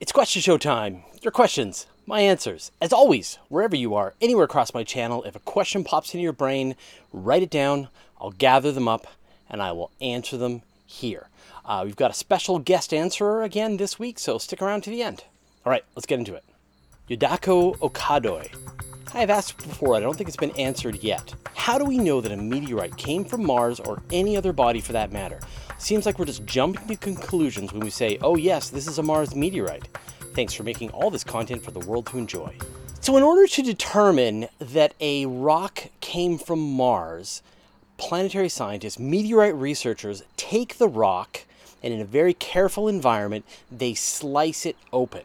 It's question show time. Your questions, my answers. As always, wherever you are, anywhere across my channel, if a question pops into your brain, write it down. I'll gather them up and I will answer them here. Uh, we've got a special guest answerer again this week, so stick around to the end. All right, let's get into it. Yudako Okadoi. I have asked before, I don't think it's been answered yet. How do we know that a meteorite came from Mars or any other body for that matter? Seems like we're just jumping to conclusions when we say, oh yes, this is a Mars meteorite. Thanks for making all this content for the world to enjoy. So, in order to determine that a rock came from Mars, planetary scientists, meteorite researchers take the rock and, in a very careful environment, they slice it open.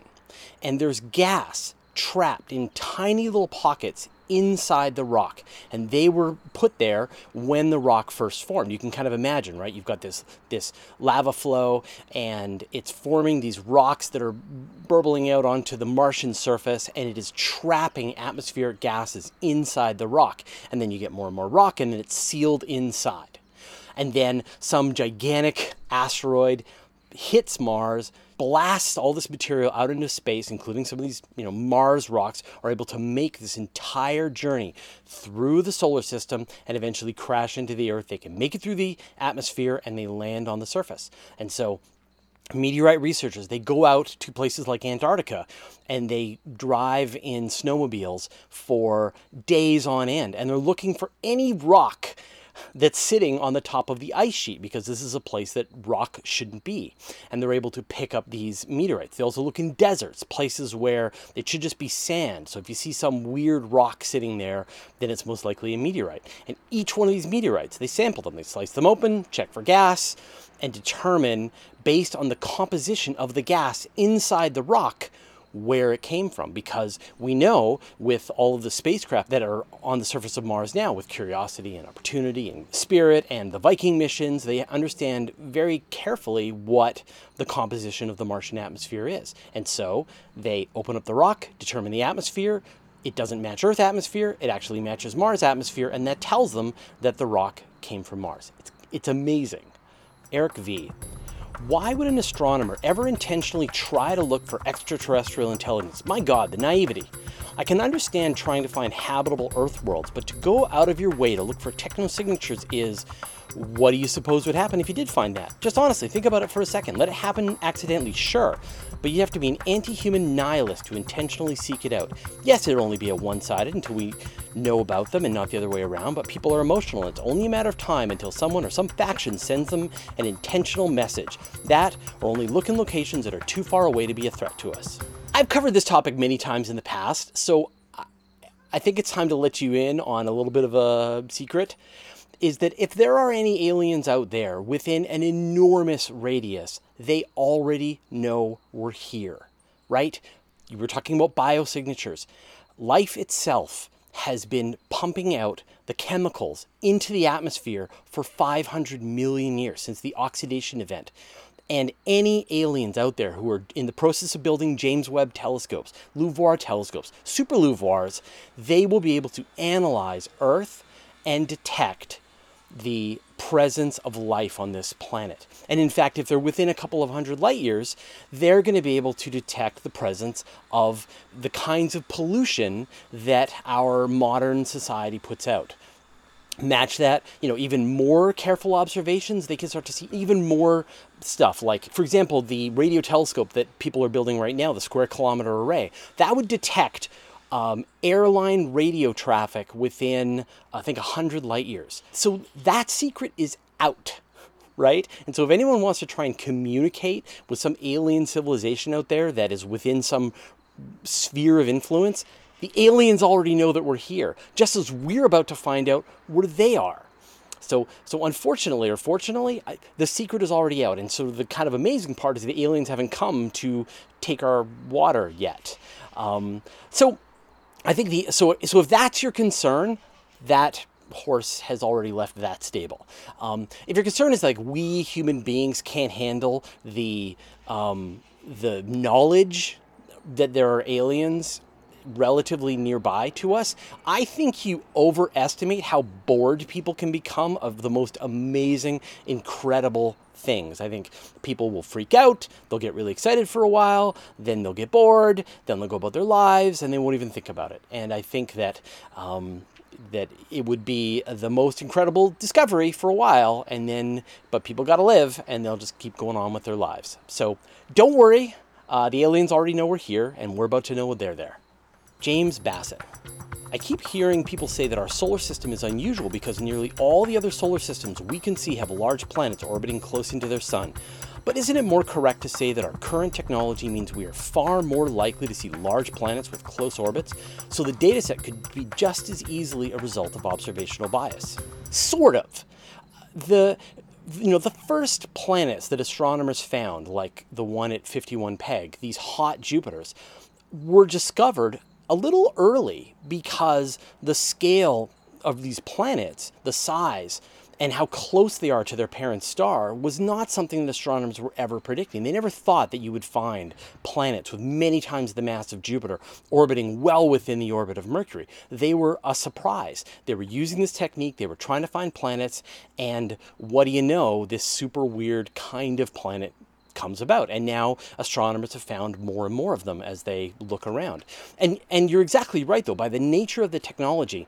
And there's gas trapped in tiny little pockets inside the rock. And they were put there when the rock first formed. You can kind of imagine right? You've got this this lava flow and it's forming these rocks that are burbling out onto the martian surface and it is trapping atmospheric gases inside the rock. And then you get more and more rock and then it's sealed inside. And then some gigantic asteroid hits mars blasts all this material out into space, including some of these, you know, Mars rocks, are able to make this entire journey through the solar system and eventually crash into the Earth. They can make it through the atmosphere and they land on the surface. And so meteorite researchers they go out to places like antarctica and they drive in snowmobiles for days on end and they're looking for any rock that's sitting on the top of the ice sheet because this is a place that rock shouldn't be. And they're able to pick up these meteorites. They also look in deserts, places where it should just be sand. So if you see some weird rock sitting there, then it's most likely a meteorite. And each one of these meteorites, they sample them, they slice them open, check for gas, and determine based on the composition of the gas inside the rock where it came from because we know with all of the spacecraft that are on the surface of Mars now, with Curiosity and Opportunity and Spirit and the Viking missions, they understand very carefully what the composition of the Martian atmosphere is. And so they open up the rock, determine the atmosphere. It doesn't match Earth atmosphere, it actually matches Mars atmosphere, and that tells them that the rock came from Mars. It's, it's amazing. Eric V. Why would an astronomer ever intentionally try to look for extraterrestrial intelligence? My God, the naivety. I can understand trying to find habitable Earth worlds, but to go out of your way to look for technosignatures is what do you suppose would happen if you did find that? Just honestly, think about it for a second. Let it happen accidentally, sure, but you have to be an anti human nihilist to intentionally seek it out. Yes, it'll only be a one sided until we know about them and not the other way around, but people are emotional. It's only a matter of time until someone or some faction sends them an intentional message. That, or only look in locations that are too far away to be a threat to us. I've covered this topic many times in the past, so I think it's time to let you in on a little bit of a secret is that if there are any aliens out there within an enormous radius, they already know we're here, right? You were talking about biosignatures. Life itself has been pumping out the chemicals into the atmosphere for 500 million years since the oxidation event. And any aliens out there who are in the process of building James Webb telescopes, LUVOIR telescopes, super LUVOIRs, they will be able to analyze Earth and detect the presence of life on this planet. And in fact, if they're within a couple of hundred light years, they're going to be able to detect the presence of the kinds of pollution that our modern society puts out. Match that, you know, even more careful observations, they can start to see even more stuff. Like, for example, the radio telescope that people are building right now, the Square Kilometer Array, that would detect um, airline radio traffic within, I think, 100 light years. So that secret is out, right? And so if anyone wants to try and communicate with some alien civilization out there that is within some sphere of influence, the aliens already know that we're here, just as we're about to find out where they are. So, so unfortunately or fortunately, I, the secret is already out. And so the kind of amazing part is the aliens haven't come to take our water yet. Um, so I think the so so if that's your concern, that horse has already left that stable. Um, if your concern is like we human beings can't handle the um, the knowledge that there are aliens, relatively nearby to us, I think you overestimate how bored people can become of the most amazing, incredible things. I think people will freak out, they'll get really excited for a while, then they'll get bored, then they'll go about their lives, and they won't even think about it. And I think that. Um, that it would be the most incredible discovery for a while and then but people got to live and they'll just keep going on with their lives so don't worry uh, the aliens already know we're here and we're about to know they're there james bassett I keep hearing people say that our solar system is unusual because nearly all the other solar systems we can see have large planets orbiting close into their sun. But isn't it more correct to say that our current technology means we are far more likely to see large planets with close orbits? So the dataset could be just as easily a result of observational bias. Sort of. The you know, the first planets that astronomers found, like the one at 51 Peg, these hot Jupiters, were discovered a little early because the scale of these planets, the size, and how close they are to their parent star was not something that astronomers were ever predicting. They never thought that you would find planets with many times the mass of Jupiter orbiting well within the orbit of Mercury. They were a surprise. They were using this technique, they were trying to find planets, and what do you know, this super weird kind of planet comes about. And now astronomers have found more and more of them as they look around. And, and you're exactly right, though, by the nature of the technology,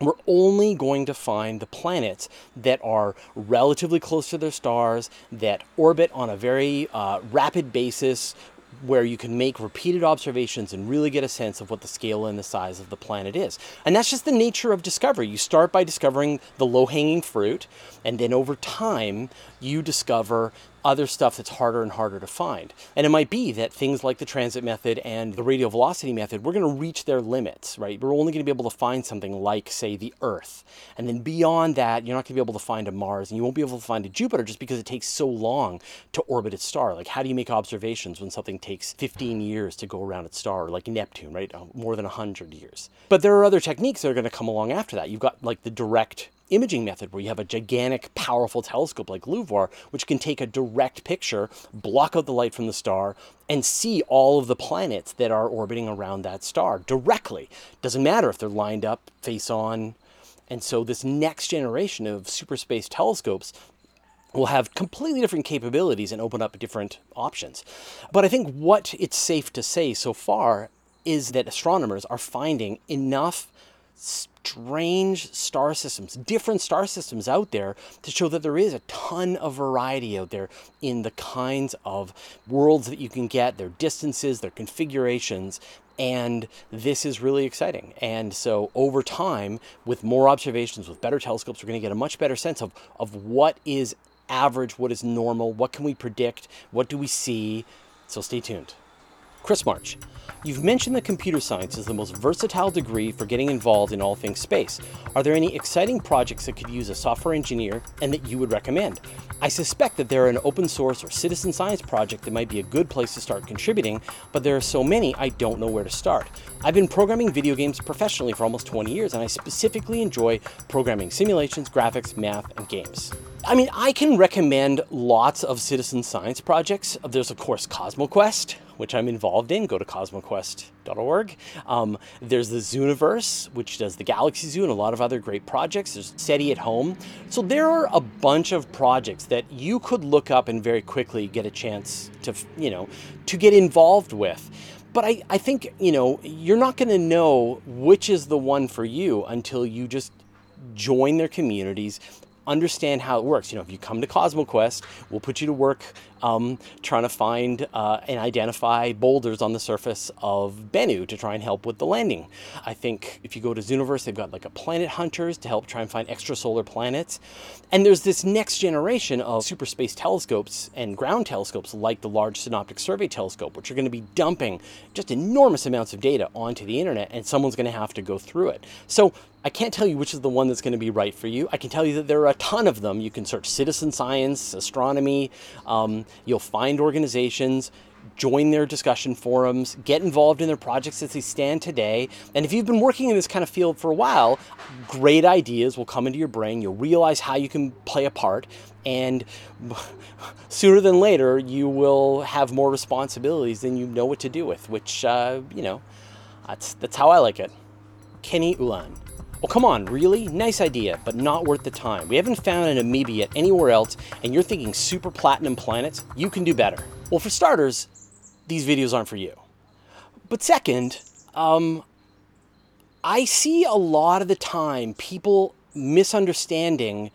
we're only going to find the planets that are relatively close to their stars, that orbit on a very uh, rapid basis, where you can make repeated observations and really get a sense of what the scale and the size of the planet is. And that's just the nature of discovery. You start by discovering the low hanging fruit, and then over time, you discover other stuff that's harder and harder to find. And it might be that things like the transit method and the radial velocity method, we're going to reach their limits, right? We're only going to be able to find something like, say, the Earth. And then beyond that, you're not going to be able to find a Mars and you won't be able to find a Jupiter just because it takes so long to orbit its star. Like, how do you make observations when something takes 15 years to go around its star, like Neptune, right? Uh, more than 100 years. But there are other techniques that are going to come along after that. You've got like the direct imaging method where you have a gigantic, powerful telescope like LUVOIR, which can take a direct picture, block out the light from the star, and see all of the planets that are orbiting around that star directly. Doesn't matter if they're lined up face on. And so, this next generation of super space telescopes will have completely different capabilities and open up different options. But I think what it's safe to say so far is that astronomers are finding enough strange star systems, different star systems out there to show that there is a ton of variety out there in the kinds of worlds that you can get, their distances, their configurations. And this is really exciting. And so, over time, with more observations, with better telescopes, we're going to get a much better sense of, of what is average, what is normal, what can we predict, what do we see. So, stay tuned. Chris March, you've mentioned that computer science is the most versatile degree for getting involved in all things space. Are there any exciting projects that could use a software engineer and that you would recommend? I suspect that there are an open source or citizen science project that might be a good place to start contributing, but there are so many I don't know where to start. I've been programming video games professionally for almost 20 years, and I specifically enjoy programming simulations, graphics, math, and games. I mean, I can recommend lots of citizen science projects. There's, of course, CosmoQuest, which I'm involved in. Go to cosmoquest.org. Um, there's the Zooniverse, which does the Galaxy Zoo and a lot of other great projects. There's SETI at Home. So there are a bunch of projects that you could look up and very quickly get a chance to, you know, to get involved with. But I, I think, you know, you're not going to know which is the one for you until you just join their communities, understand how it works. You know, if you come to CosmoQuest, we'll put you to work um, trying to find uh, and identify boulders on the surface of Bennu to try and help with the landing. I think if you go to Zooniverse, they've got like a planet hunters to help try and find extrasolar planets. And there's this next generation of super space telescopes and ground telescopes like the Large Synoptic Survey Telescope, which are going to be dumping just enormous amounts of data onto the internet, and someone's going to have to go through it. So I can't tell you which is the one that's going to be right for you. I can tell you that there are a ton of them. You can search citizen science, astronomy. Um, you'll find organizations, join their discussion forums, get involved in their projects as they stand today. And if you've been working in this kind of field for a while, great ideas will come into your brain. You'll realize how you can play a part. And sooner than later, you will have more responsibilities than you know what to do with, which, uh, you know, That's, that's how I like it. Kenny Ulan. Well, come on, really? Nice idea, but not worth the time. We haven't found an amoeba yet anywhere else, and you're thinking super platinum planets? You can do better. Well, for starters, these videos aren't for you. But second, um, I see a lot of the time people misunderstanding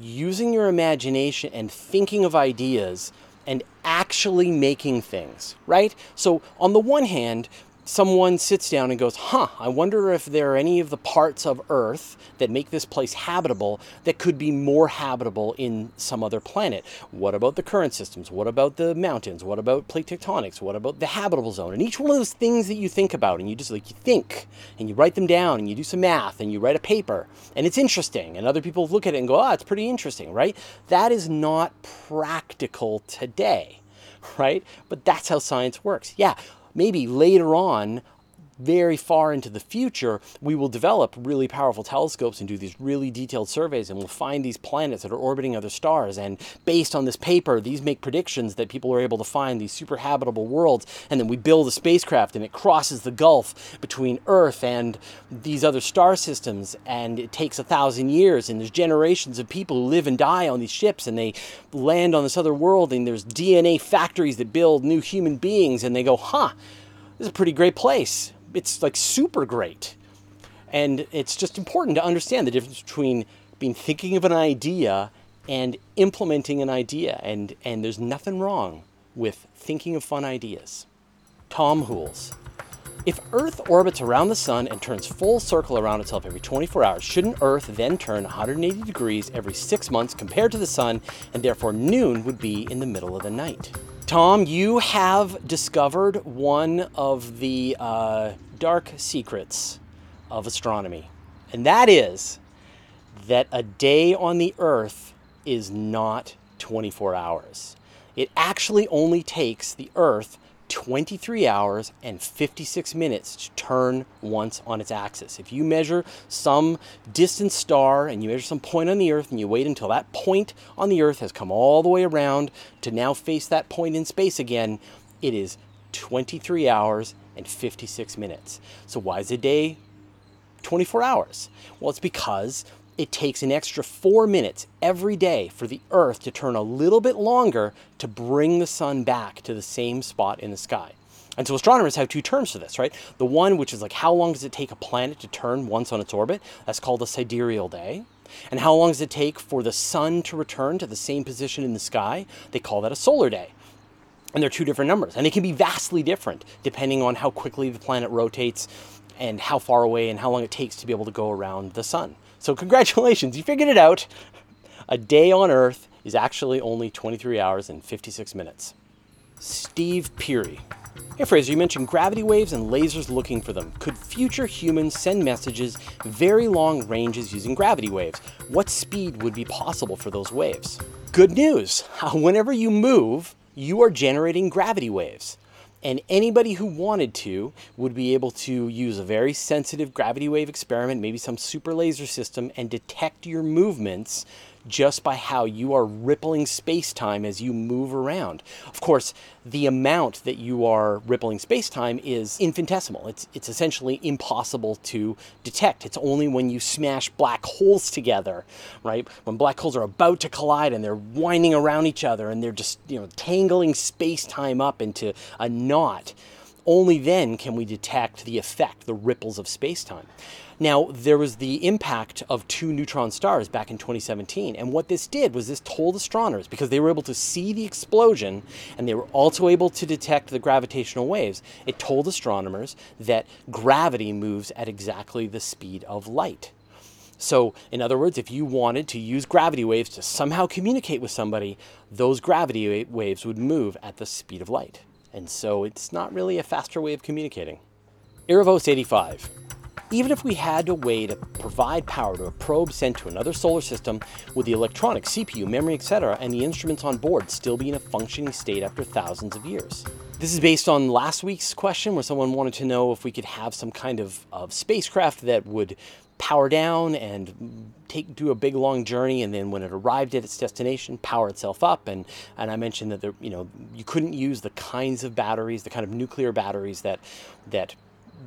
using your imagination and thinking of ideas and actually making things, right? So, on the one hand, someone sits down and goes, huh, I wonder if there are any of the parts of Earth that make this place habitable that could be more habitable in some other planet. What about the current systems? What about the mountains? What about plate tectonics? What about the habitable zone? And each one of those things that you think about and you just like you think and you write them down and you do some math and you write a paper and it's interesting and other people look at it and go, oh, it's pretty interesting, right? That is not practical today, right? But that's how science works. Yeah, maybe later on very far into the future, we will develop really powerful telescopes and do these really detailed surveys, and we'll find these planets that are orbiting other stars. And based on this paper, these make predictions that people are able to find these super habitable worlds. And then we build a spacecraft, and it crosses the gulf between Earth and these other star systems. And it takes a thousand years, and there's generations of people who live and die on these ships, and they land on this other world, and there's DNA factories that build new human beings, and they go, huh, this is a pretty great place it's like super great. And it's just important to understand the difference between being thinking of an idea and implementing an idea. And, and there's nothing wrong with thinking of fun ideas. Tom Hools. If Earth orbits around the Sun and turns full circle around itself every 24 hours, shouldn't Earth then turn 180 degrees every six months compared to the Sun, and therefore noon would be in the middle of the night? Tom, you have discovered one of the uh, dark secrets of astronomy, and that is that a day on the Earth is not 24 hours. It actually only takes the Earth 23 hours and 56 minutes to turn once on its axis. If you measure some distant star and you measure some point on the Earth and you wait until that point on the Earth has come all the way around to now face that point in space again, it is 23 hours and 56 minutes. So, why is a day 24 hours? Well, it's because it takes an extra four minutes every day for the Earth to turn a little bit longer to bring the sun back to the same spot in the sky. And so astronomers have two terms for this, right? The one which is like how long does it take a planet to turn once on its orbit? That's called a sidereal day. And how long does it take for the sun to return to the same position in the sky? They call that a solar day. And they're two different numbers. And they can be vastly different depending on how quickly the planet rotates and how far away and how long it takes to be able to go around the sun. So, congratulations, you figured it out. A day on Earth is actually only 23 hours and 56 minutes. Steve Peary. Hey Fraser, you mentioned gravity waves and lasers looking for them. Could future humans send messages very long ranges using gravity waves? What speed would be possible for those waves? Good news! Whenever you move, you are generating gravity waves. And anybody who wanted to would be able to use a very sensitive gravity wave experiment, maybe some super laser system, and detect your movements just by how you are rippling space time as you move around. Of course, the amount that you are rippling space time is infinitesimal. It's, it's essentially impossible to detect. It's only when you smash black holes together, right? When black holes are about to collide and they're winding around each other and they're just, you know, tangling space time up into a knot. Only then can we detect the effect, the ripples of space time. Now, there was the impact of two neutron stars back in 2017, and what this did was this told astronomers, because they were able to see the explosion and they were also able to detect the gravitational waves, it told astronomers that gravity moves at exactly the speed of light. So, in other words, if you wanted to use gravity waves to somehow communicate with somebody, those gravity waves would move at the speed of light. And so it's not really a faster way of communicating. Erebos 85. Even if we had a way to provide power to a probe sent to another solar system, would the electronics, CPU, memory, etc., and the instruments on board still be in a functioning state after thousands of years? This is based on last week's question where someone wanted to know if we could have some kind of, of spacecraft that would power down and take do a big long journey and then when it arrived at its destination power itself up and and I mentioned that there you know you couldn't use the kinds of batteries the kind of nuclear batteries that that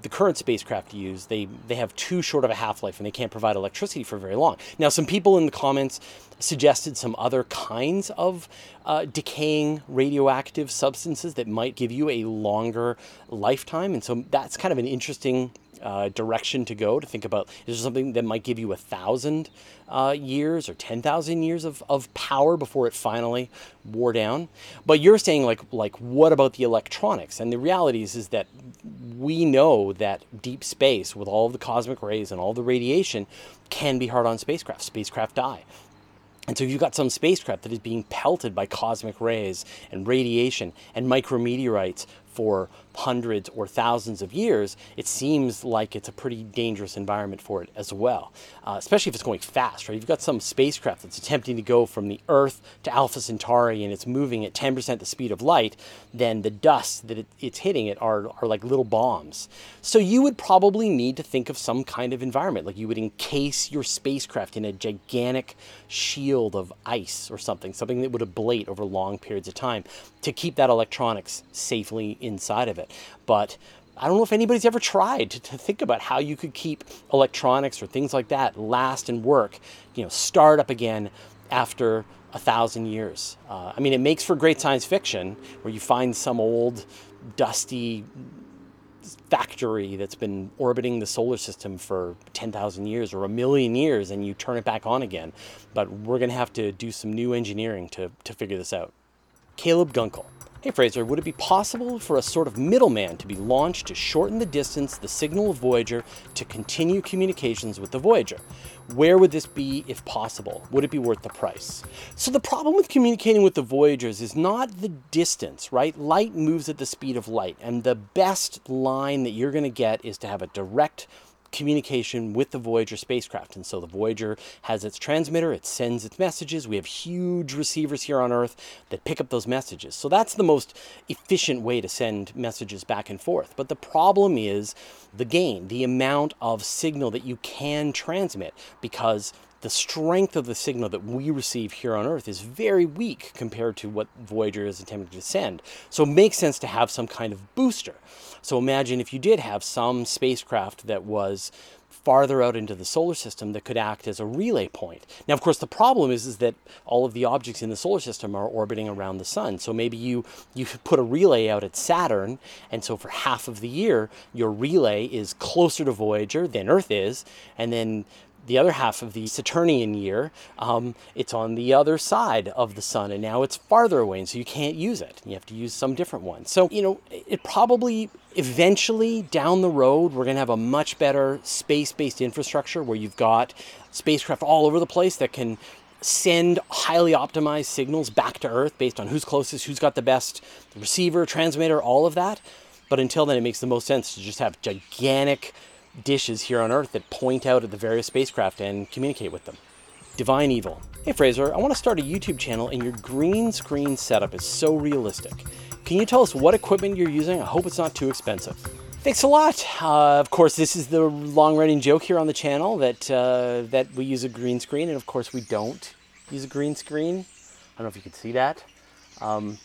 the current spacecraft use, they, they have too short of a half life and they can't provide electricity for very long. Now, some people in the comments suggested some other kinds of uh, decaying radioactive substances that might give you a longer lifetime. And so that's kind of an interesting uh, direction to go to think about is there something that might give you a thousand uh, years or 10,000 years of, of power before it finally wore down. But you're saying like, like, what about the electronics? And the reality is, is that we know that deep space with all the cosmic rays and all the radiation can be hard on spacecraft. Spacecraft die. And so you've got some spacecraft that is being pelted by cosmic rays and radiation and micrometeorites for hundreds or thousands of years, it seems like it's a pretty dangerous environment for it as well, uh, especially if it's going fast, right? You've got some spacecraft that's attempting to go from the Earth to Alpha Centauri and it's moving at 10% the speed of light, then the dust that it, it's hitting it are, are like little bombs. So you would probably need to think of some kind of environment, like you would encase your spacecraft in a gigantic shield of ice or something, something that would ablate over long periods of time to keep that electronics safely inside of it. But I don't know if anybody's ever tried to, to, think about how you could keep electronics or things like that last and work, you know, start up again after a thousand years. Uh, I mean, it makes for great science fiction where you find some old, dusty factory that's been orbiting the solar system for 10,000 years or a million years and you turn it back on again. But we're going to have to do some new engineering to, to figure this out. Caleb Gunkel. Hey Fraser, would it be possible for a sort of middleman to be launched to shorten the distance the signal of Voyager to continue communications with the Voyager? Where would this be if possible? Would it be worth the price? So the problem with communicating with the Voyagers is not the distance, right? Light moves at the speed of light, and the best line that you're going to get is to have a direct communication with the Voyager spacecraft. And so the Voyager has its transmitter, it sends its messages. We have huge receivers here on Earth that pick up those messages. So that's the most efficient way to send messages back and forth. But the problem is the gain, the amount of signal that you can transmit because the strength of the signal that we receive here on Earth is very weak compared to what Voyager is attempting to send. So it makes sense to have some kind of booster. So imagine if you did have some spacecraft that was farther out into the solar system that could act as a relay point. Now, of course, the problem is, is that all of the objects in the solar system are orbiting around the sun. So maybe you, you put a relay out at Saturn, and so for half of the year, your relay is closer to Voyager than Earth is, and then the other half of the Saturnian year, um, it's on the other side of the sun, and now it's farther away, and so you can't use it. You have to use some different one. So, you know, it probably eventually down the road, we're going to have a much better space based infrastructure where you've got spacecraft all over the place that can send highly optimized signals back to Earth based on who's closest, who's got the best receiver, transmitter, all of that. But until then, it makes the most sense to just have gigantic dishes here on Earth that point out at the various spacecraft and communicate with them. Divine Evil. Hey Fraser, I want to start a YouTube channel and your green screen setup is so realistic. Can you tell us what equipment you're using? I hope it's not too expensive. Thanks a lot. Uh, of course, this is the long-running joke here on the channel that uh, that we use a green screen, and of course we don't use a green screen. I don't know if you can see that. Um,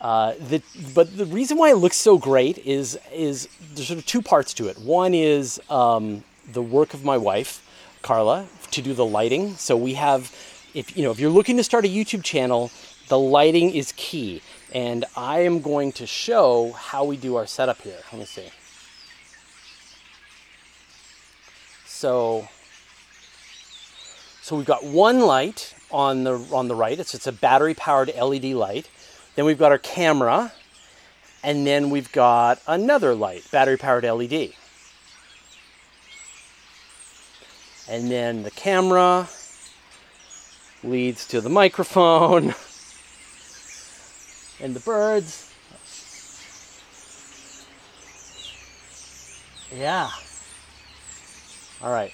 uh, the, but the reason why it looks so great is is there's sort of two parts to it. One is um, the work of my wife, Carla, to do the lighting. So we have, if you know, if you're looking to start a YouTube channel, the lighting is key. And I am going to show how we do our setup here. Let me see. So, so we've got one light on the on the right. It's it's a battery powered LED light. Then we've got our camera, and then we've got another light, battery powered LED. And then the camera leads to the microphone and the birds. Yeah. All right.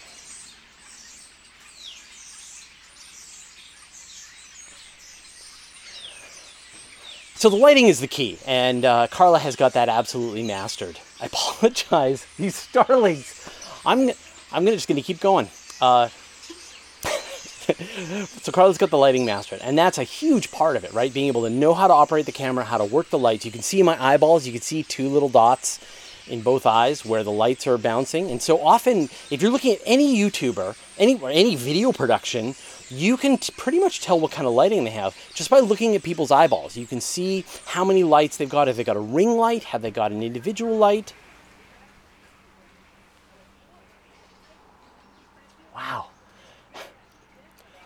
So the lighting is the key, and uh, Carla has got that absolutely mastered. I apologize, these starlings. I'm I'm gonna just gonna keep going. Uh, so Carla's got the lighting mastered, and that's a huge part of it, right? Being able to know how to operate the camera, how to work the lights. You can see my eyeballs. You can see two little dots. in both eyes where the lights are bouncing. And so often, if you're looking at any YouTuber, any any video production, you can t- pretty much tell what kind of lighting they have just by looking at people's eyeballs. You can see how many lights they've got. Have they got a ring light? Have they got an individual light? Wow.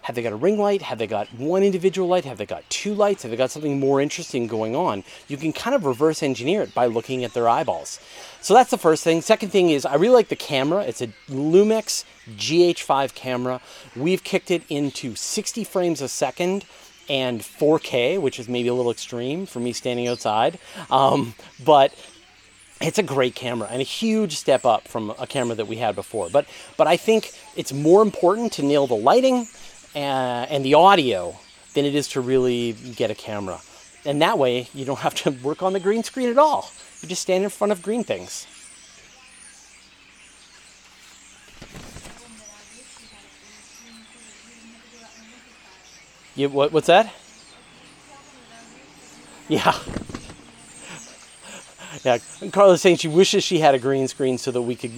Have they got a ring light? Have they got one individual light? Have they got two lights? Have they got something more interesting going on? You can kind of reverse engineer it by looking at their eyeballs. So that's the first thing. Second thing is I really like the camera. It's a Lumix GH5 camera. We've kicked it into 60 frames a second and 4K, which is maybe a little extreme for me standing outside. Um, but it's a great camera and a huge step up from a camera that we had before. But but I think it's more important to nail the lighting and, and the audio than it is to really get a camera. And that way, you don't have to work on the green screen at all. You just stand in front of green things. You, what, what's that? Yeah. Yeah, Carla's saying she wishes she had a green screen so that we could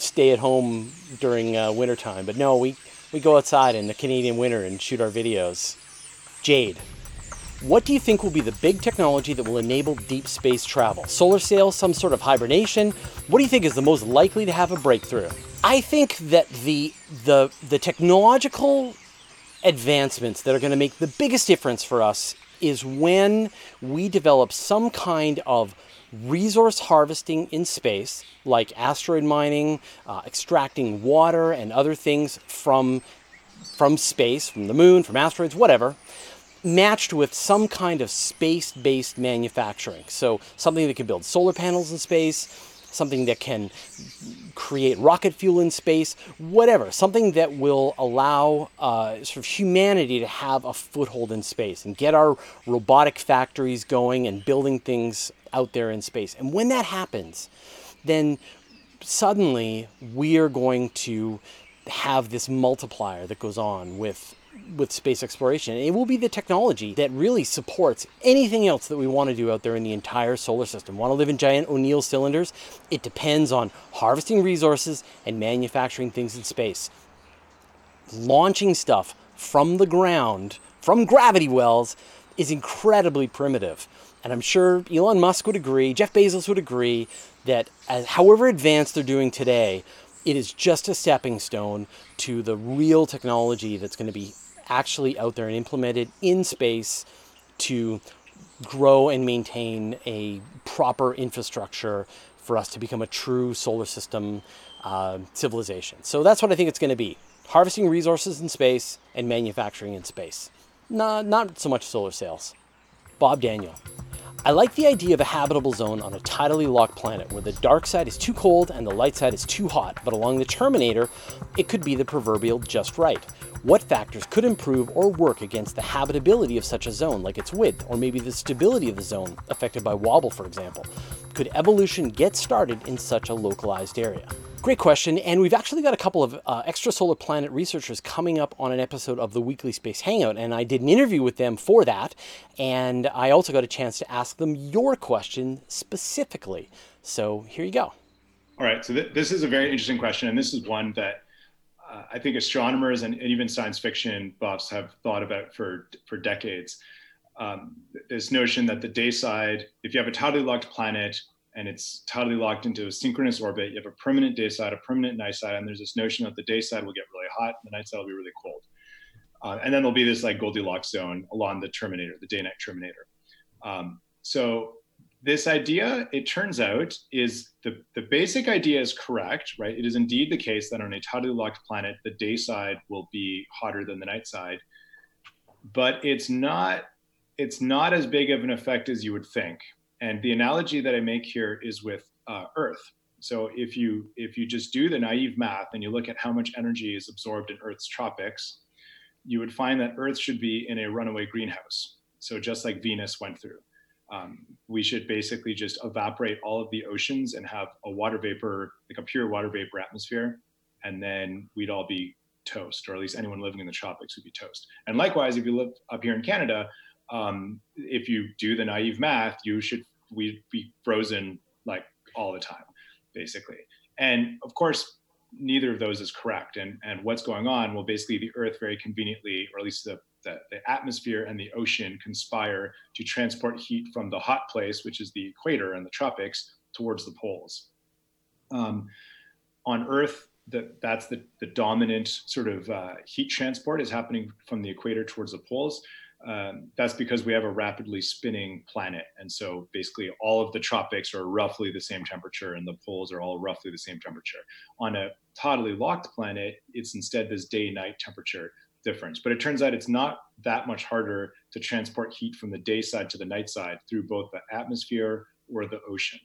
stay at home during uh, wintertime. But no, we, we go outside in the Canadian winter and shoot our videos. Jade, what do you think will be the big technology that will enable deep space travel? Solar sails, some sort of hibernation? What do you think is the most likely to have a breakthrough? I think that the the the technological advancements that are going to make the biggest difference for us is when we develop some kind of resource harvesting in space, like asteroid mining, uh, extracting water and other things from, from space, from the moon, from asteroids, whatever, matched with some kind of space based manufacturing. So, something that can build solar panels in space, something that can create rocket fuel in space, whatever, something that will allow uh, sort of humanity to have a foothold in space and get our robotic factories going and building things out there in space. And when that happens, then suddenly we are going to have this multiplier that goes on with with space exploration. It will be the technology that really supports anything else that we want to do out there in the entire solar system. Want to live in giant O'Neill cylinders? It depends on harvesting resources and manufacturing things in space. Launching stuff from the ground, from gravity wells, is incredibly primitive. And I'm sure Elon Musk would agree, Jeff Bezos would agree, that as, however advanced they're doing today, it is just a stepping stone to the real technology that's going to be actually out there and implemented in space to grow and maintain a proper infrastructure for us to become a true solar system uh, civilization. So that's what I think it's going to be harvesting resources in space and manufacturing in space. Not, not so much solar sails. Bob Daniel. I like the idea of a habitable zone on a tidally locked planet where the dark side is too cold and the light side is too hot, but along the Terminator, it could be the proverbial just right. What factors could improve or work against the habitability of such a zone, like its width, or maybe the stability of the zone, affected by wobble, for example? Could evolution get started in such a localized area? Great question, and we've actually got a couple of uh, extrasolar planet researchers coming up on an episode of the Weekly Space Hangout, and I did an interview with them for that, and I also got a chance to ask them your question specifically. So here you go. All right, so th- this is a very interesting question, and this is one that uh, I think astronomers and, and, even science fiction buffs have thought about for for decades. Um, this notion that the day side, if you have a tidally locked planet, and it's totally locked into a synchronous orbit. You have a permanent day side, a permanent night side, and there's this notion that the day side will get really hot, and the night side will be really cold. Uh, and then there'll be this like Goldilocks zone along the terminator, the day-night terminator. Um, so this idea, it turns out, is the, the basic idea is correct, right? It is indeed the case that on a tidally locked planet, the day side will be hotter than the night side, but it's not it's not as big of an effect as you would think and the analogy that I make here is with uh, Earth. So if you if you just do the naive math and you look at how much energy is absorbed in Earth's tropics, you would find that Earth should be in a runaway greenhouse. So just like Venus went through, um, we should basically just evaporate all of the oceans and have a water vapor, like a pure water vapor atmosphere, and then we'd all be toast, or at least anyone living in the tropics would be toast. And likewise, if you live up here in Canada, um, if you do the naive math, you should we be frozen like all the time. basically. And of course, neither of those is correct. And, and what's going on? Well, basically, the Earth very conveniently, or at least the, the, the, atmosphere and the ocean conspire to transport heat from the hot place, which is the equator and the tropics, towards the poles. Um, on Earth, that that's the, the dominant sort of uh, heat transport is happening from the equator towards the poles. Um, that's because we have a rapidly spinning planet. And so basically all of the tropics are roughly the same temperature and the poles are all roughly the same temperature. On a tidally locked planet, it's instead this day night temperature difference. But it turns out it's not that much harder to transport heat from the day side to the night side through both the atmosphere or the ocean.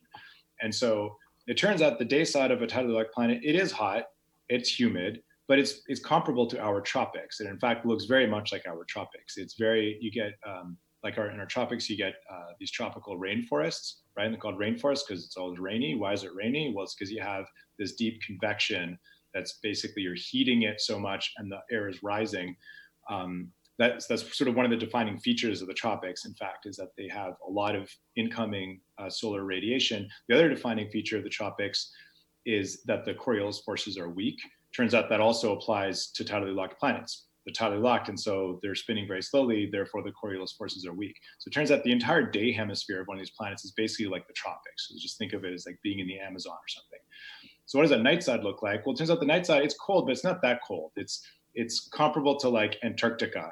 And so it turns out the day side of a tidally locked planet, it is hot, it's humid, but it's it's comparable to our tropics. It in fact looks very much like our tropics. It's very you get um, like our in our tropics you get uh, these tropical rainforests, right? And they're called rainforests because it's always rainy. Why is it rainy? Well, it's because you have this deep convection that's basically you're heating it so much and the air is rising. Um, that's that's sort of one of the defining features of the tropics. In fact, is that they have a lot of incoming uh, solar radiation. The other defining feature of the tropics is that the Coriolis forces are weak. Turns out that also applies to tidally locked planets. They're tidally locked, and so they're spinning very slowly. Therefore, the Coriolis forces are weak. So it turns out the entire day hemisphere of one of these planets is basically like the tropics. So just think of it as like being in the Amazon or something. So what does a night side look like? Well, it turns out the night side it's cold, but it's not that cold. It's it's comparable to like Antarctica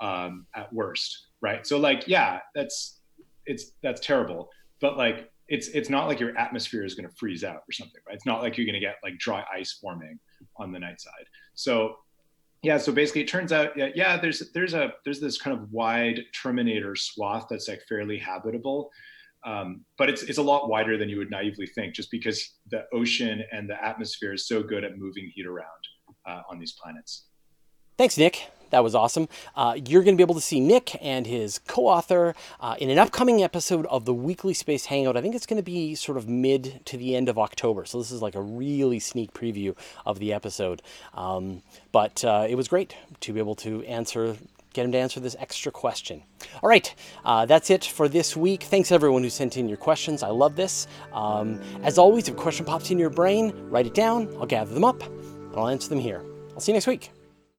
um, at worst, right? So like, yeah, that's it's that's terrible, but like it's it's not like your atmosphere is going to freeze out or something, right? It's not like you're going to get like dry ice forming on the night side. So yeah, so basically it turns out yeah, yeah there's there's a there's this kind of wide terminator swath that's like fairly habitable. Um, but it's it's a lot wider than you would naively think, just because the ocean and the atmosphere is so good at moving heat around uh, on these planets. Thanks, Nick. That was awesome. Uh, you're going to be able to see Nick and his co author uh, in an upcoming episode of the Weekly Space Hangout. I think it's going to be sort of mid to the end of October. So this is like a really sneak preview of the episode. Um, but uh, it was great to be able to answer get him to answer this extra question. All right, uh, that's it for this week. Thanks everyone who sent in your questions. I love this. Um, as always, if a question pops in your brain, write it down. I'll gather them up and I'll answer them here. I'll see you next week.